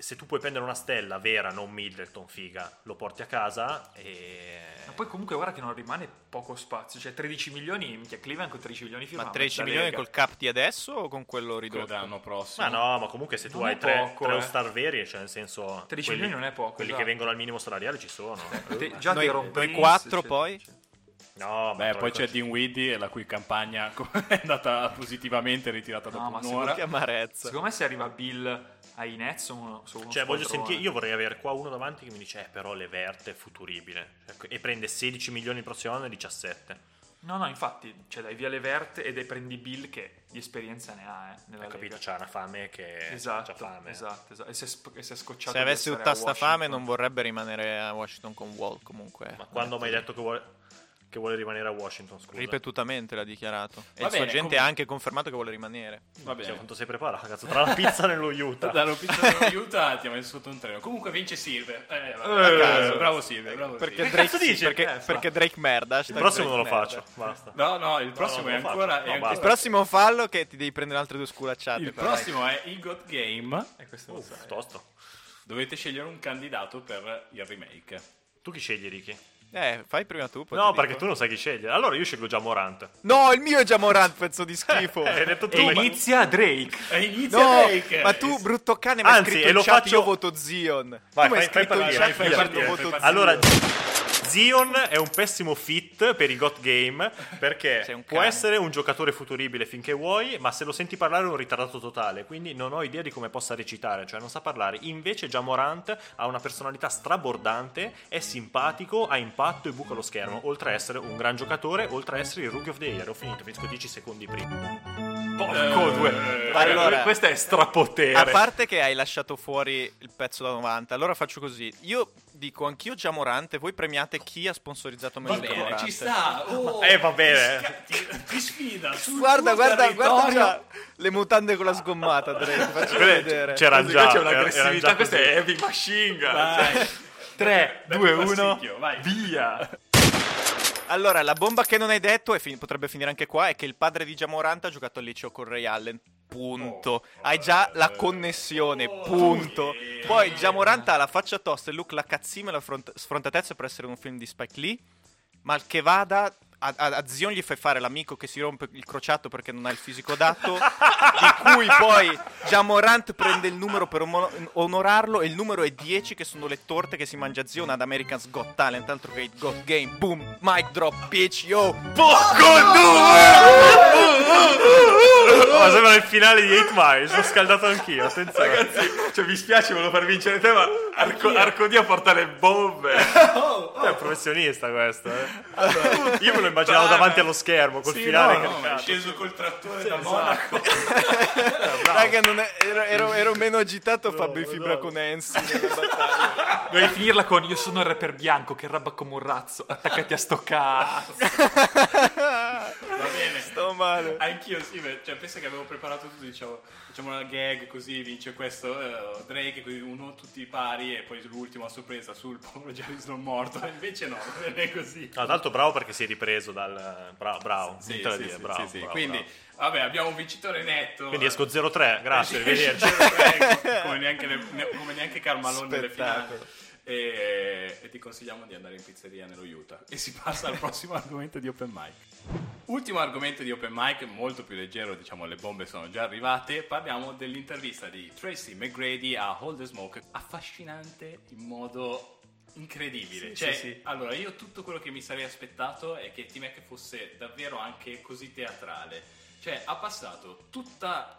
Se tu puoi prendere una stella vera, non Middleton, figa, lo porti a casa e... Ma poi comunque guarda che non rimane poco spazio, cioè 13 milioni, minchia Cleveland con 13 milioni firma Ma 13 mezza milioni lega. col cap di adesso o con quello quello ridotto? dell'anno prossimo. Ma no, ma comunque se tu Non hai tre, poco, tre eh. star veri, cioè nel senso... 13 quelli- milioni non è poco, Quelli esatto. che vengono al minimo salariale ci sono. Te- già Noi- noi Prince, quattro cioè- poi? No, ma Beh, poi c'è cose- Dinwiddie, la cui campagna è andata positivamente ritirata dopo No, ma un'ora. Che amarezza. Secondo me se arriva Bill ai Nets sono uno, sono Cioè, voglio sentire, io vorrei avere qua uno davanti che mi dice, eh, però Levert è futuribile. Cioè, E prende 16 milioni il prossimo anno e 17. No, no, infatti, cioè dai via Levert e dai prendi Bill che di esperienza ne ha, eh, nella Hai capito? Lega. C'ha una fame che... Esatto, c'ha fame. esatto, esatto. E si è, sp- e si è scocciato Se avesse tutta a sta fame non vorrebbe rimanere a Washington con Wall comunque. Ma quando ho mai detto che vuole, che vuole rimanere a Washington, scusa? Ripetutamente l'ha dichiarato. E Va il suo bene, agente ha anche confermato che vuole rimanere. Va Cioè, bene. quanto sei preparato, cazzo? Tra la pizza nello Utah. Dallo pizza dello Utah ti ha messo sotto un treno. Comunque vince Silver. Eh, vabbè, Eh. Bravo Silver. Bravo Perché Silver. Drake, dici? Perché, Eh, perché Drake merda. Il prossimo non lo merda. faccio, basta. No, no, il prossimo no, è ancora. faccio. è No, ancora- Il prossimo fallo che ti devi prendere altre due sculacciate. il però, prossimo è il God Game. E questo Uff, tosto. Dovete scegliere un candidato per il remake. Tu chi scegli, Ricky? Eh, fai prima tu. No, perché dico. tu non sai chi scegliere. Allora io scelgo già Morant. No, il mio è già Morant, pezzo di schifo. Eh, hai detto tu. E ma- inizia Drake. E inizia No, Drake. ma tu, brutto cane, mi hai scritto e lo chat, faccio- io voto Zion. Vai, tu fai, fai scritto in partire, chat, fai io partire. voto Zion. Allora, Zion è un pessimo fit per i GOT Game perché può essere un giocatore futuribile finché vuoi, ma se lo senti parlare è un ritardato totale, quindi non ho idea di come possa recitare, cioè non sa parlare. Invece già Morant ha una personalità strabordante, è simpatico, ha impatto e buca lo schermo, oltre a essere un gran giocatore, oltre a essere il Rookie of the Year. Ho finito, finisco 10 secondi prima. Porco due. Raga, allora- questa è strapotere. A parte che hai lasciato fuori il pezzo da 90, allora faccio così. Io dico anch'io già Morante, voi premiate chi ha sponsorizzato Va meglio bene, Morante. ci sta. Oh, Eh, va bene. Ti, sca- ti- ti sfida. Guarda, guarda, guarda già le mutande con la sgommata, Drake. Faccio vedere. Così, già, c'è un'aggressività, questa è heavy machine gun. Vai. 3, Dai, 2, dai 1, fastidio, vai. via. Allora, la bomba che non hai detto, e fin- potrebbe finire anche qua, è che il padre di Jamorant ha giocato al liceo con Ray Allen. Punto. Hai già la connessione. Punto. Poi Jamorant ha la faccia tosta, il look, la cazzima e la front- sfrontatezza per essere un film di Spike Lee. Mal che vada, a, a, a Zion gli fai fare l'amico che si rompe il crociato perché non ha il fisico adatto. di cui poi Jamorant prende il numero per onorarlo. E il numero è 10, che sono le torte che si mangia Zion ad American's Got Talent. Altro che il Got Game. Boom. Mic drop, bitch, yo. Oh, sembra il finale di 8 Mile, sono scaldato anch'io, attenzione. Ragazzi, cioè mi spiace, volevo far vincere te, ma Arco, Arcodia porta le bombe. È un professionista questo, eh. Io me lo immaginavo davanti allo schermo col Sì, finale no, no, è sceso col trattore da Monaco. Raga, non è- ero, ero- ero meno agitato Fabio no. Fibra con Ensi. Dovevi finirla con io sono il rapper bianco che rabba come un razzo, attaccati a sto cazzo. Va bene. Sto male. Anch'io sì, beh, cioè pensa che avevo preparato tutto, diciamo, facciamo una gag così vince questo eh, Drake, così uno tutti pari e poi l'ultimo a sorpresa sul povero Jarvis non morto, invece no, non è così. No, tra l'altro bravo perché si è ripreso dal... Bravo, bravo, Sì, sì, dire, sì, bravo, sì, sì. bravo, Quindi, bravo. vabbè, abbiamo un vincitore netto. Quindi esco 0-3, grazie, arrivederci. Come neanche, le- ne- come neanche Carmalone nelle finali. Spettacolo. E, e ti consigliamo di andare in pizzeria nello Utah. E si passa al prossimo argomento di Open Mic. Ultimo argomento di Open Mic, molto più leggero, diciamo le bombe sono già arrivate. Parliamo dell'intervista di Tracy McGrady a Hold the Smoke. Affascinante in modo incredibile. Sì, Cioè, sì, sì. Allora, io tutto quello che mi sarei aspettato è che T-Mac fosse davvero anche così teatrale. Cioè, ha passato tutta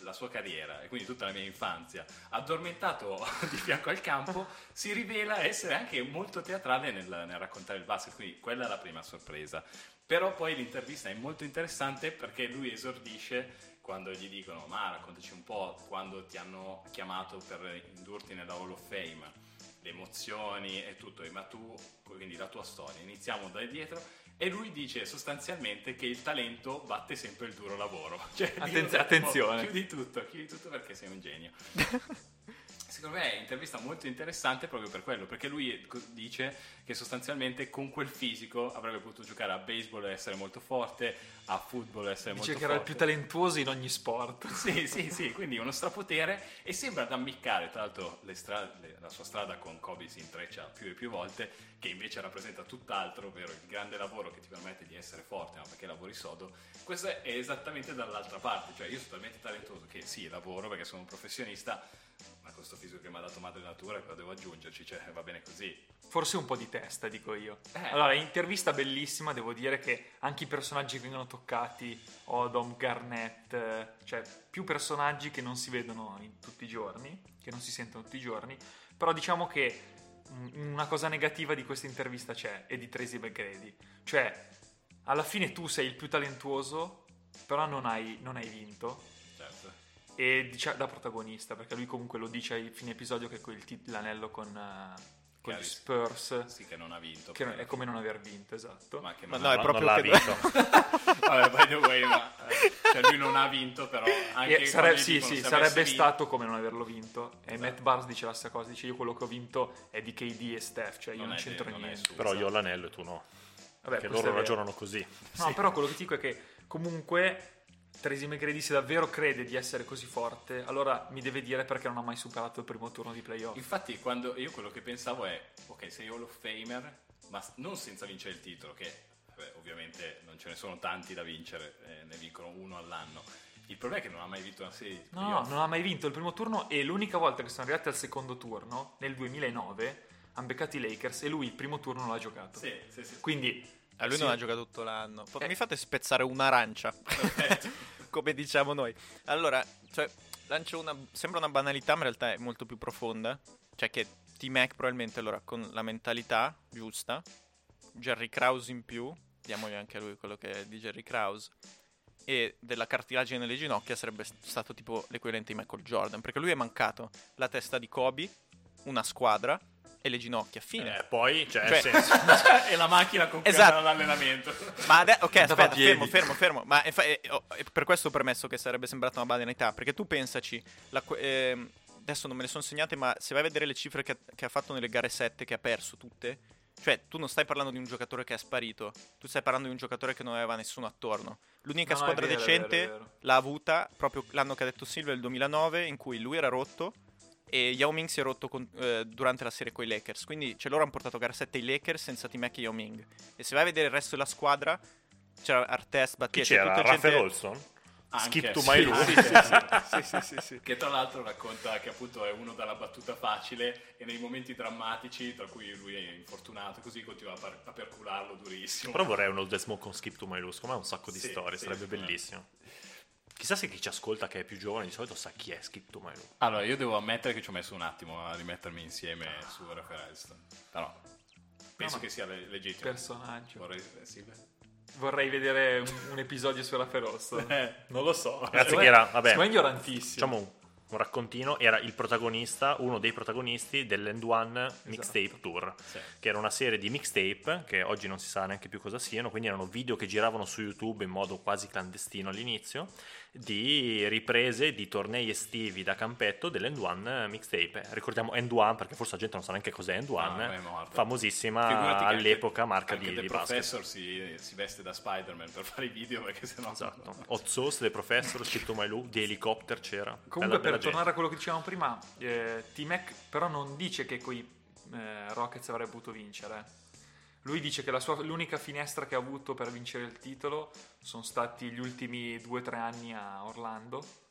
la sua carriera e quindi tutta la mia infanzia addormentato di fianco al campo si rivela essere anche molto teatrale nel, nel raccontare il basket quindi quella è la prima sorpresa però poi l'intervista è molto interessante perché lui esordisce quando gli dicono ma raccontaci un po' quando ti hanno chiamato per indurti nella Hall of Fame le emozioni e tutto, e ma tu, quindi la tua storia, iniziamo da dietro e lui dice sostanzialmente che il talento batte sempre il duro lavoro. Cioè, Attenz- attenzione. Chiudi tutto, chiudi tutto perché sei un genio. Secondo me è un'intervista molto interessante proprio per quello, perché lui dice che sostanzialmente con quel fisico avrebbe potuto giocare a baseball e essere molto forte, a football e essere Dice molto che era il forte. più talentuoso in ogni sport. Sì, sì, sì, quindi uno strapotere e sembra ad ammiccare, tra l'altro le stra- le- la sua strada con Kobe si intreccia più e più volte, che invece rappresenta tutt'altro, ovvero il grande lavoro che ti permette di essere forte, ma perché lavori sodo. Questo è esattamente dall'altra parte, cioè io sono talmente talentuoso che sì, lavoro perché sono un professionista, questo fisico che mi ha dato madre natura cosa devo aggiungerci, cioè va bene così. Forse un po' di testa, dico io. Eh. Allora, intervista bellissima, devo dire che anche i personaggi che vengono toccati, Odom, Garnett, eh, cioè più personaggi che non si vedono in tutti i giorni, che non si sentono tutti i giorni, però diciamo che mm, una cosa negativa di questa intervista c'è, e di Tracy McGrady. Cioè, alla fine tu sei il più talentuoso, però non hai, non hai vinto. E dice, da protagonista, perché lui comunque lo dice a fine episodio che quel tit- l'anello con, eh, con gli. Spurs Sì che non ha vinto. che è come non aver vinto, esatto. Ma che Ma non no, ha- è proprio non l'ha che- vinto. Vabbè, by the way, ma eh, cioè lui non ha vinto, però anche E sare- sì, dicono sì, sarebbe vinto- stato come non averlo vinto. E Esatto. Matt Barnes dice la stessa cosa, dice io quello che ho vinto è di KD e Steph, cioè io Non non, c'entro vero, niente. Però io ho l'anello e tu no. Vabbè, Perché loro ragionano così. No, però quello che ti dico è che comunque Tracy McGrady se davvero crede di essere così forte, allora mi deve dire perché non ha mai superato il primo turno di playoff. Infatti, quando io quello che pensavo è, ok, sei Hall of Famer, ma non senza vincere il titolo, che vabbè, ovviamente non ce ne sono tanti da vincere, eh, ne vincono uno all'anno. Il problema è che non ha mai vinto una serie di No, playoff. non ha mai vinto il primo turno e l'unica volta che sono arrivati al secondo turno, nel 2009, hanno beccato i Lakers e lui il primo turno l'ha giocato. Sì, sì, sì. Quindi Eh, lui Sì. non ha giocato tutto l'anno. Eh. Mi fate spezzare un'arancia, come diciamo noi. Allora, cioè, lancio una... Sembra una banalità, ma in realtà è molto più profonda. Cioè che T-Mac probabilmente allora con la mentalità giusta, Jerry Krause in più, diamogli anche a lui quello che è di Jerry Krause, e della cartilagine nelle ginocchia sarebbe stato tipo l'equivalente di Michael Jordan, perché lui è mancato la testa di Kobe, una squadra e le ginocchia, fine. Eh, poi, cioè, Cioè- nel senso, e la macchina con cui Esatto. andava all'allenamento. Ma ade- ok, aspetta, fermo, fermo, fermo. Ma infa- eh, oh, eh, per questo ho permesso che sarebbe sembrata una banalità. Perché tu pensaci, la ehm, adesso non me le sono segnate, ma se vai a vedere le cifre che ha, che ha fatto nelle gare 7, che ha perso tutte, cioè tu non stai parlando di un giocatore che è sparito, tu stai parlando di un giocatore che non aveva nessuno attorno. L'unica No, è squadra vero, è decente vero, è vero. l'ha avuta proprio l'anno che ha detto Silvia, il 2009, in cui lui era rotto. E Yao Ming si è rotto con- eh, durante la serie con i Lakers. Quindi cioè, loro hanno portato gara 7 i Lakers senza T-Mac e Yao Ming. E se vai a vedere il resto della squadra, c'era Artest, chi Battier, c'era? tutta Raffaele gente... Olson? Anche, Skip to sì, my Lou. sì, sì, sì. sì, sì, sì, sì. Che tra l'altro racconta che appunto è uno dalla battuta facile e nei momenti drammatici, tra cui lui è infortunato, così continua a, par- a percularlo durissimo. Però vorrei un Old Smoke con Skip to My Lou, secondo me ha un sacco di Sì, storie, sì, sarebbe bellissimo. Chissà se chi ci ascolta che è più giovane di solito sa chi è Skip to My Lou. Allora, io devo ammettere che ci ho messo un attimo a rimettermi insieme su Raffaele Elston. Però penso ma- che sia le- legittimo. personaggio. Vorrei, eh, sì. Vorrei vedere un, un episodio su Rafferosso. Eh. non lo so. Ragazzi, che era, vabbè, è ignorantissimo. Diciamo un, un raccontino, era il protagonista, uno dei protagonisti dell'End One Mixtape Tour, Sì. che era una serie di mixtape che oggi non si sa neanche più cosa siano, quindi erano video che giravano su YouTube in modo quasi clandestino all'inizio, di riprese di tornei estivi da campetto dell'End One Mixtape. Ricordiamo End One perché forse la gente non sa neanche cos'è End One, No, morto. famosissima Figurati all'epoca anche- marca anche di, The di basket. Professor si, si veste da Spider-Man per fare i video perché sennò... Esatto. Hot Sauce, The Professor, Skip to My Lou, di Helicopter c'era. Comunque, Bella- per gente. tornare a quello che dicevamo prima, eh, T-Mac però non dice che coi eh, Rockets avrebbe potuto vincere. Lui dice che la sua, l'unica finestra che ha avuto per vincere il titolo sono stati gli ultimi due o tre anni a Orlando.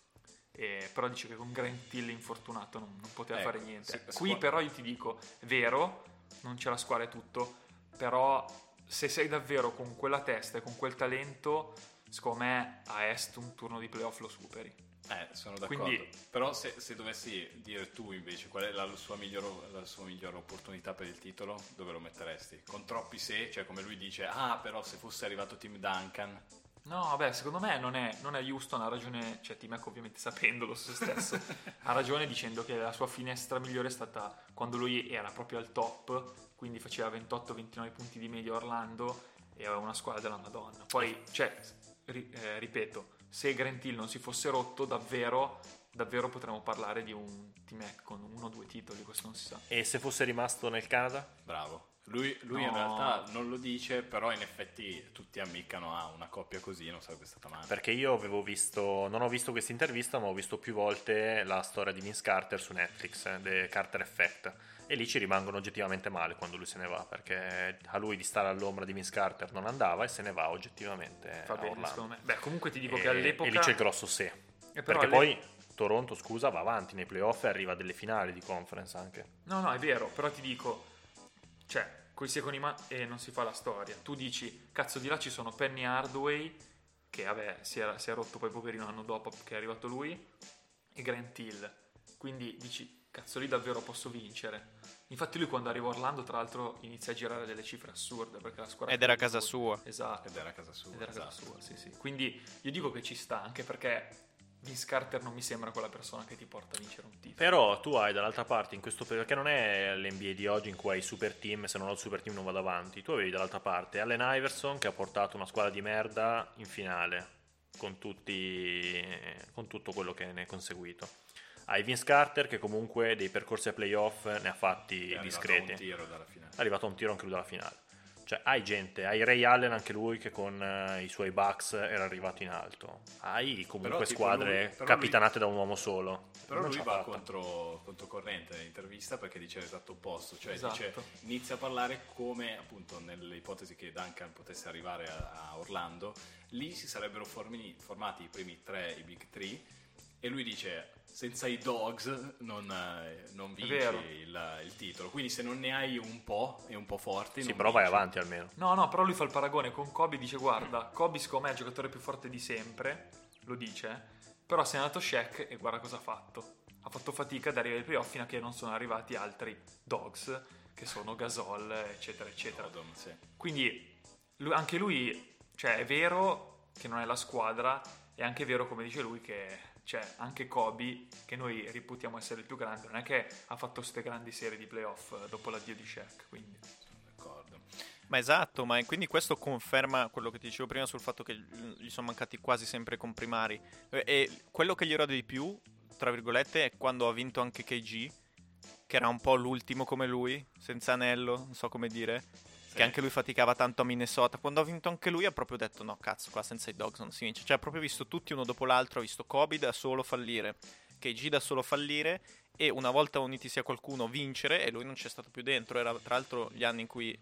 E, però dice che con Grant Hill infortunato non, non poteva Ecco, fare niente. sì, Qui però io ti dico, è vero, non c'è la squadra e tutto, però se sei davvero con quella testa e con quel talento, secondo me a Est un turno di playoff lo superi. Eh, sono d'accordo. Quindi- Però se, se dovessi dire tu invece qual è la sua, miglior, la sua migliore opportunità per il titolo, dove lo metteresti? Con troppi se, cioè come lui dice, ah però se fosse arrivato Tim Duncan, No, vabbè, secondo me non è, non è Houston, ha ragione, cioè T-Mac ovviamente sapendolo se stesso, ha ragione dicendo che la sua finestra migliore è stata quando lui era proprio al top, quindi faceva 28-29 punti di media Orlando e aveva una squadra della Madonna. Poi, cioè, ri- eh, ripeto, se Grant Hill non si fosse rotto, davvero, davvero potremmo parlare di un T-Mac con uno o due titoli, questo non si sa. E se fosse rimasto nel Canada? bravo. Lui, lui in No. realtà non lo dice, però in effetti tutti ammiccano a una coppia così, non sarebbe stata male. Perché io avevo visto, non ho visto questa intervista, ma ho visto più volte la storia di Vince Carter su Netflix, eh, The Carter Effect. E lì ci rimangono oggettivamente male quando lui se ne va, perché a lui di stare all'ombra di Vince Carter non andava e se ne va oggettivamente Fa bene, Orlando. secondo me. Beh, comunque ti dico E- che all'epoca... E lì c'è il grosso se. Perché alle- poi Toronto, scusa, va avanti nei playoff e arriva a delle finali di conference anche. No, no, è vero, però ti dico, cioè, coi secoli ma e non si fa la storia. Tu dici, cazzo di là ci sono Penny Hardaway, che vabbè, si è, si è rotto poi poverino l'anno dopo che è arrivato lui, e Grant Hill. Quindi dici, cazzo lì davvero posso vincere. Infatti lui quando arriva a Orlando, tra l'altro, inizia a girare delle cifre assurde, perché la squadra... Ed era casa sua. Esatto. Ed era a casa sua. Ed era casa esatto. sua, sì, sì. Quindi io dico che ci sta, anche perché Vince Carter non mi sembra quella persona che ti porta a vincere un titolo. Però tu hai dall'altra parte in questo periodo, perché non è l'NBA di oggi in cui hai super team, se non ho il super team non vado avanti. Tu avevi dall'altra parte Allen Iverson che ha portato una squadra di merda in finale con, tutti, con tutto quello che ne è conseguito. Hai Vince Carter che comunque dei percorsi a playoff ne ha fatti È discreti. È arrivato a un tiro anche lui dalla finale. Cioè, hai gente, hai Ray Allen anche lui che con eh, i suoi Bucks era arrivato in alto. Hai comunque Però, squadre lui- capitanate da un uomo solo. Però Non lui va fatta. contro, controcorrente nell'intervista perché dice l'esatto opposto, cioè Esatto. dice, inizia a parlare come appunto nell'ipotesi che Duncan potesse arrivare a, a Orlando, lì si sarebbero formi- formati i primi tre, i big three, e lui dice senza i dogs non, eh, non vinci il, il titolo, quindi se non ne hai un po' e un po' forti... Sì, però vai avanti almeno. No, no, però lui fa il paragone con Kobe, dice guarda, Kobe secondo me è il giocatore più forte di sempre, lo dice, però se è andato Shaq e guarda cosa ha fatto. Ha fatto fatica ad arrivare ai playoff fino a che non sono arrivati altri dogs, che sono Gasol, eccetera, eccetera. Odom, sì. Quindi lui- anche lui, cioè è vero che non è la squadra, è anche vero come dice lui che cioè, anche Kobe, che noi reputiamo essere il più grande, non è che ha fatto queste grandi serie di playoff eh, dopo l'addio di Shaq, quindi... Sono d'accordo. Ma esatto, ma quindi questo conferma quello che ti dicevo prima sul fatto che gli sono mancati quasi sempre comprimari. E- quello che gli rode di più, tra virgolette, è quando ha vinto anche KG, che era un po' l'ultimo come lui, senza anello, non so come dire. Sì. Che anche lui faticava tanto a Minnesota. Quando ha vinto anche lui ha proprio detto: No, cazzo, qua senza i dogs non si vince. Cioè, ha proprio visto tutti uno dopo l'altro. Ha visto Kobe da solo fallire, KG da solo fallire. E una volta unitisi a qualcuno vincere, e lui non c'è stato più dentro. Era tra l'altro gli anni in cui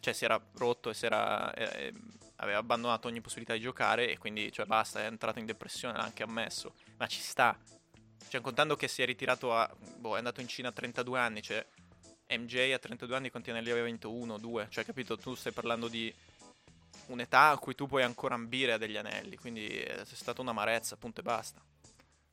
cioè, si era rotto e si era, eh, aveva abbandonato ogni possibilità di giocare. E quindi, cioè, basta, è entrato in depressione, l'ha anche ammesso. Ma ci sta. Cioè, contando che si è ritirato a. Boh, è andato in Cina a 32 anni. Cioè, MJ a 32 anni quanti anelli aveva vinto? Uno, due. Cioè, capito? Tu stai parlando di un'età a cui tu puoi ancora ambire a degli anelli. Quindi è stata un'amarezza, punto e basta.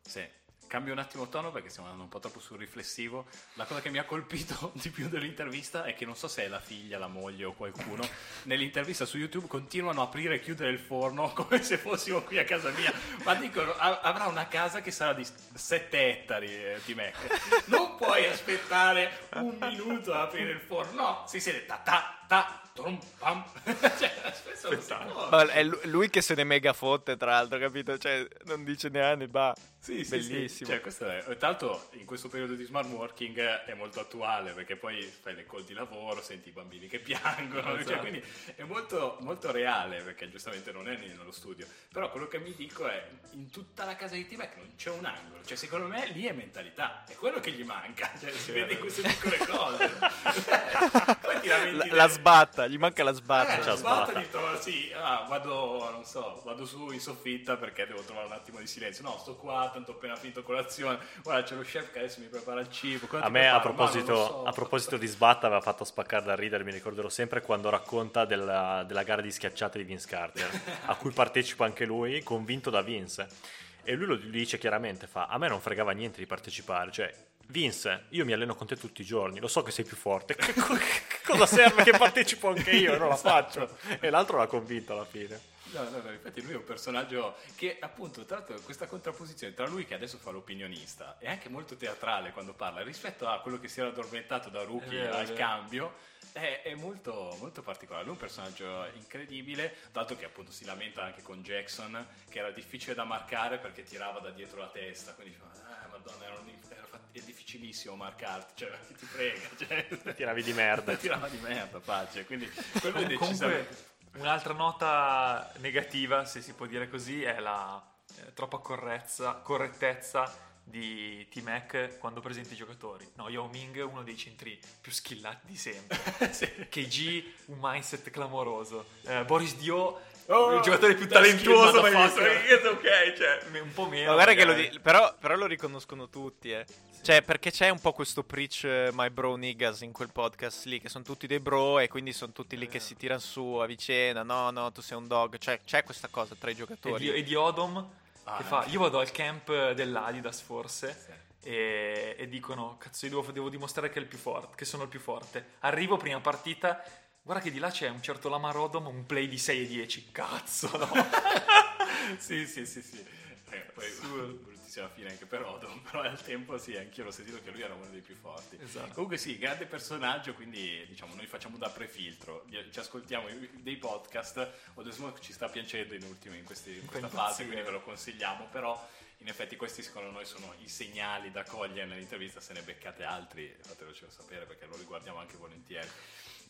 Sì. Cambio un attimo tono perché stiamo andando un po' troppo sul riflessivo. La cosa che mi ha colpito di più dell'intervista è che non so se è la figlia, la moglie o qualcuno, nell'intervista su YouTube continuano a aprire e chiudere il forno come se fossimo qui a casa mia. Ma dicono, avrà una casa che sarà di 7 ettari eh, di Mac. Non puoi aspettare un minuto a aprire il forno. No, si siede ta ta ta. trum, pam. cioè, spesso è lu- lui che se ne mega fotte, tra l'altro, capito? Cioè, non dice neanche, bah. Sì, sì, Bellissimo. sì. Cioè, questo è, tra l'altro in questo periodo di smart working è molto attuale perché poi fai le call di lavoro, senti i bambini che piangono, Esatto. cioè, quindi è molto, molto reale perché giustamente non è nello studio. Però quello che mi dico è in tutta la casa di T-Mac non c'è un angolo, cioè secondo me lì è mentalità, è quello che gli manca, cioè, si vede in queste piccole cose. poi tira 20 La, la sbatta, gli manca la sbatta. Eh, C'ha sbatta sbatta. dico, sì, ah, vado, non so, vado su in soffitta perché devo trovare un attimo di silenzio. No, sto qua, tanto ho appena finito colazione. Guarda, c'è lo chef che adesso mi prepara il cibo. Cosa A me, a proposito, so. a proposito di sbatta, aveva fatto spaccare da ridere, mi ricorderò sempre quando racconta della, della gara di schiacciate di Vince Carter, a cui partecipa anche lui, convinto da Vince. E lui lo dice chiaramente, fa, a me non fregava niente di partecipare, cioè, Vince, io mi alleno con te tutti i giorni, lo so che sei più forte, che cosa serve che partecipo anche io, non la faccio. E l'altro l'ha convinto alla fine. No, no, no, infatti lui è un personaggio che appunto, tra l'altro questa contrapposizione tra lui che adesso fa l'opinionista è anche molto teatrale quando parla rispetto a quello che si era addormentato da rookie è al vero. cambio è, è molto, molto particolare, lui è un personaggio incredibile, dato che appunto si lamenta anche con Jackson che era difficile da marcare perché tirava da dietro la testa, quindi fa, ah madonna era un- è difficilissimo marcarti, cioè ti frega, cioè, Tiravi di merda. tirava di merda, pace, quindi quello è Comunque, decisamente... un'altra nota negativa, se si può dire così, è la eh, troppa correzza- correttezza di T-Mac quando presenta i giocatori. No, Yao Ming è uno dei centri più skillati di sempre. Sì. KG, un mindset clamoroso. Eh, Boris Dio, Oh, il giocatore più talentuoso mai visto. Ok, cioè, un po' meno. Ma guarda che lo di- però, però lo riconoscono tutti, eh. Cioè, perché c'è un po' questo preach eh, my bro niggas in quel podcast lì, che sono tutti dei bro e quindi sono tutti lì che si tirano su a vicenda. No, no, tu sei un dog. Cioè, c'è questa cosa tra i E giocatori. di, e di Odom Ah, che fa eh. io vado al camp dell'Adidas forse e, e dicono cazzo io devo, devo dimostrare che, è il più forte, che sono il più forte arrivo prima partita guarda che di là c'è un certo Lamar Odom un play di 6 e 10 cazzo no sì, sì, sì, sì. Eh, poi bruttissima fine anche per Odom, però al tempo sì, anch'io l'ho sentito che lui era uno dei più forti. Esatto. Comunque sì, grande personaggio, quindi diciamo noi facciamo da prefiltro, ci ascoltiamo dei podcast, Odesmo ci sta piacendo in ultimo in, questi- in questa Fa fase, quindi ve lo consigliamo, però in effetti questi secondo noi sono i segnali da cogliere nell'intervista, se ne beccate altri fatevelo sapere perché lo riguardiamo anche volentieri.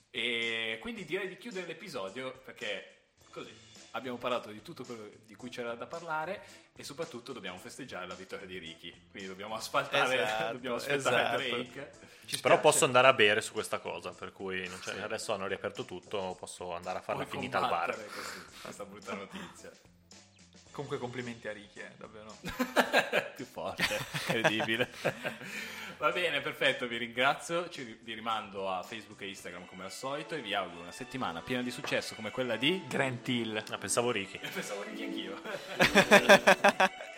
E quindi direi di chiudere l'episodio perché così abbiamo parlato di tutto quello di cui c'era da parlare e soprattutto dobbiamo festeggiare la vittoria di Ricky. Quindi dobbiamo asfaltare, Esatto, dobbiamo aspettare esatto. Drake. Ci Però posso andare a bere su questa cosa, per cui non c'è- Sì. adesso hanno riaperto tutto, posso andare a farla Puoi finita al bar. così, questa brutta notizia. comunque complimenti a Ricky eh, davvero Più forte, incredibile. Va bene, perfetto, vi ringrazio, ci, vi rimando a Facebook e Instagram come al solito e vi auguro una settimana piena di successo come quella di... Grant Hill Ah, pensavo Ricky. Pensavo di anch'io.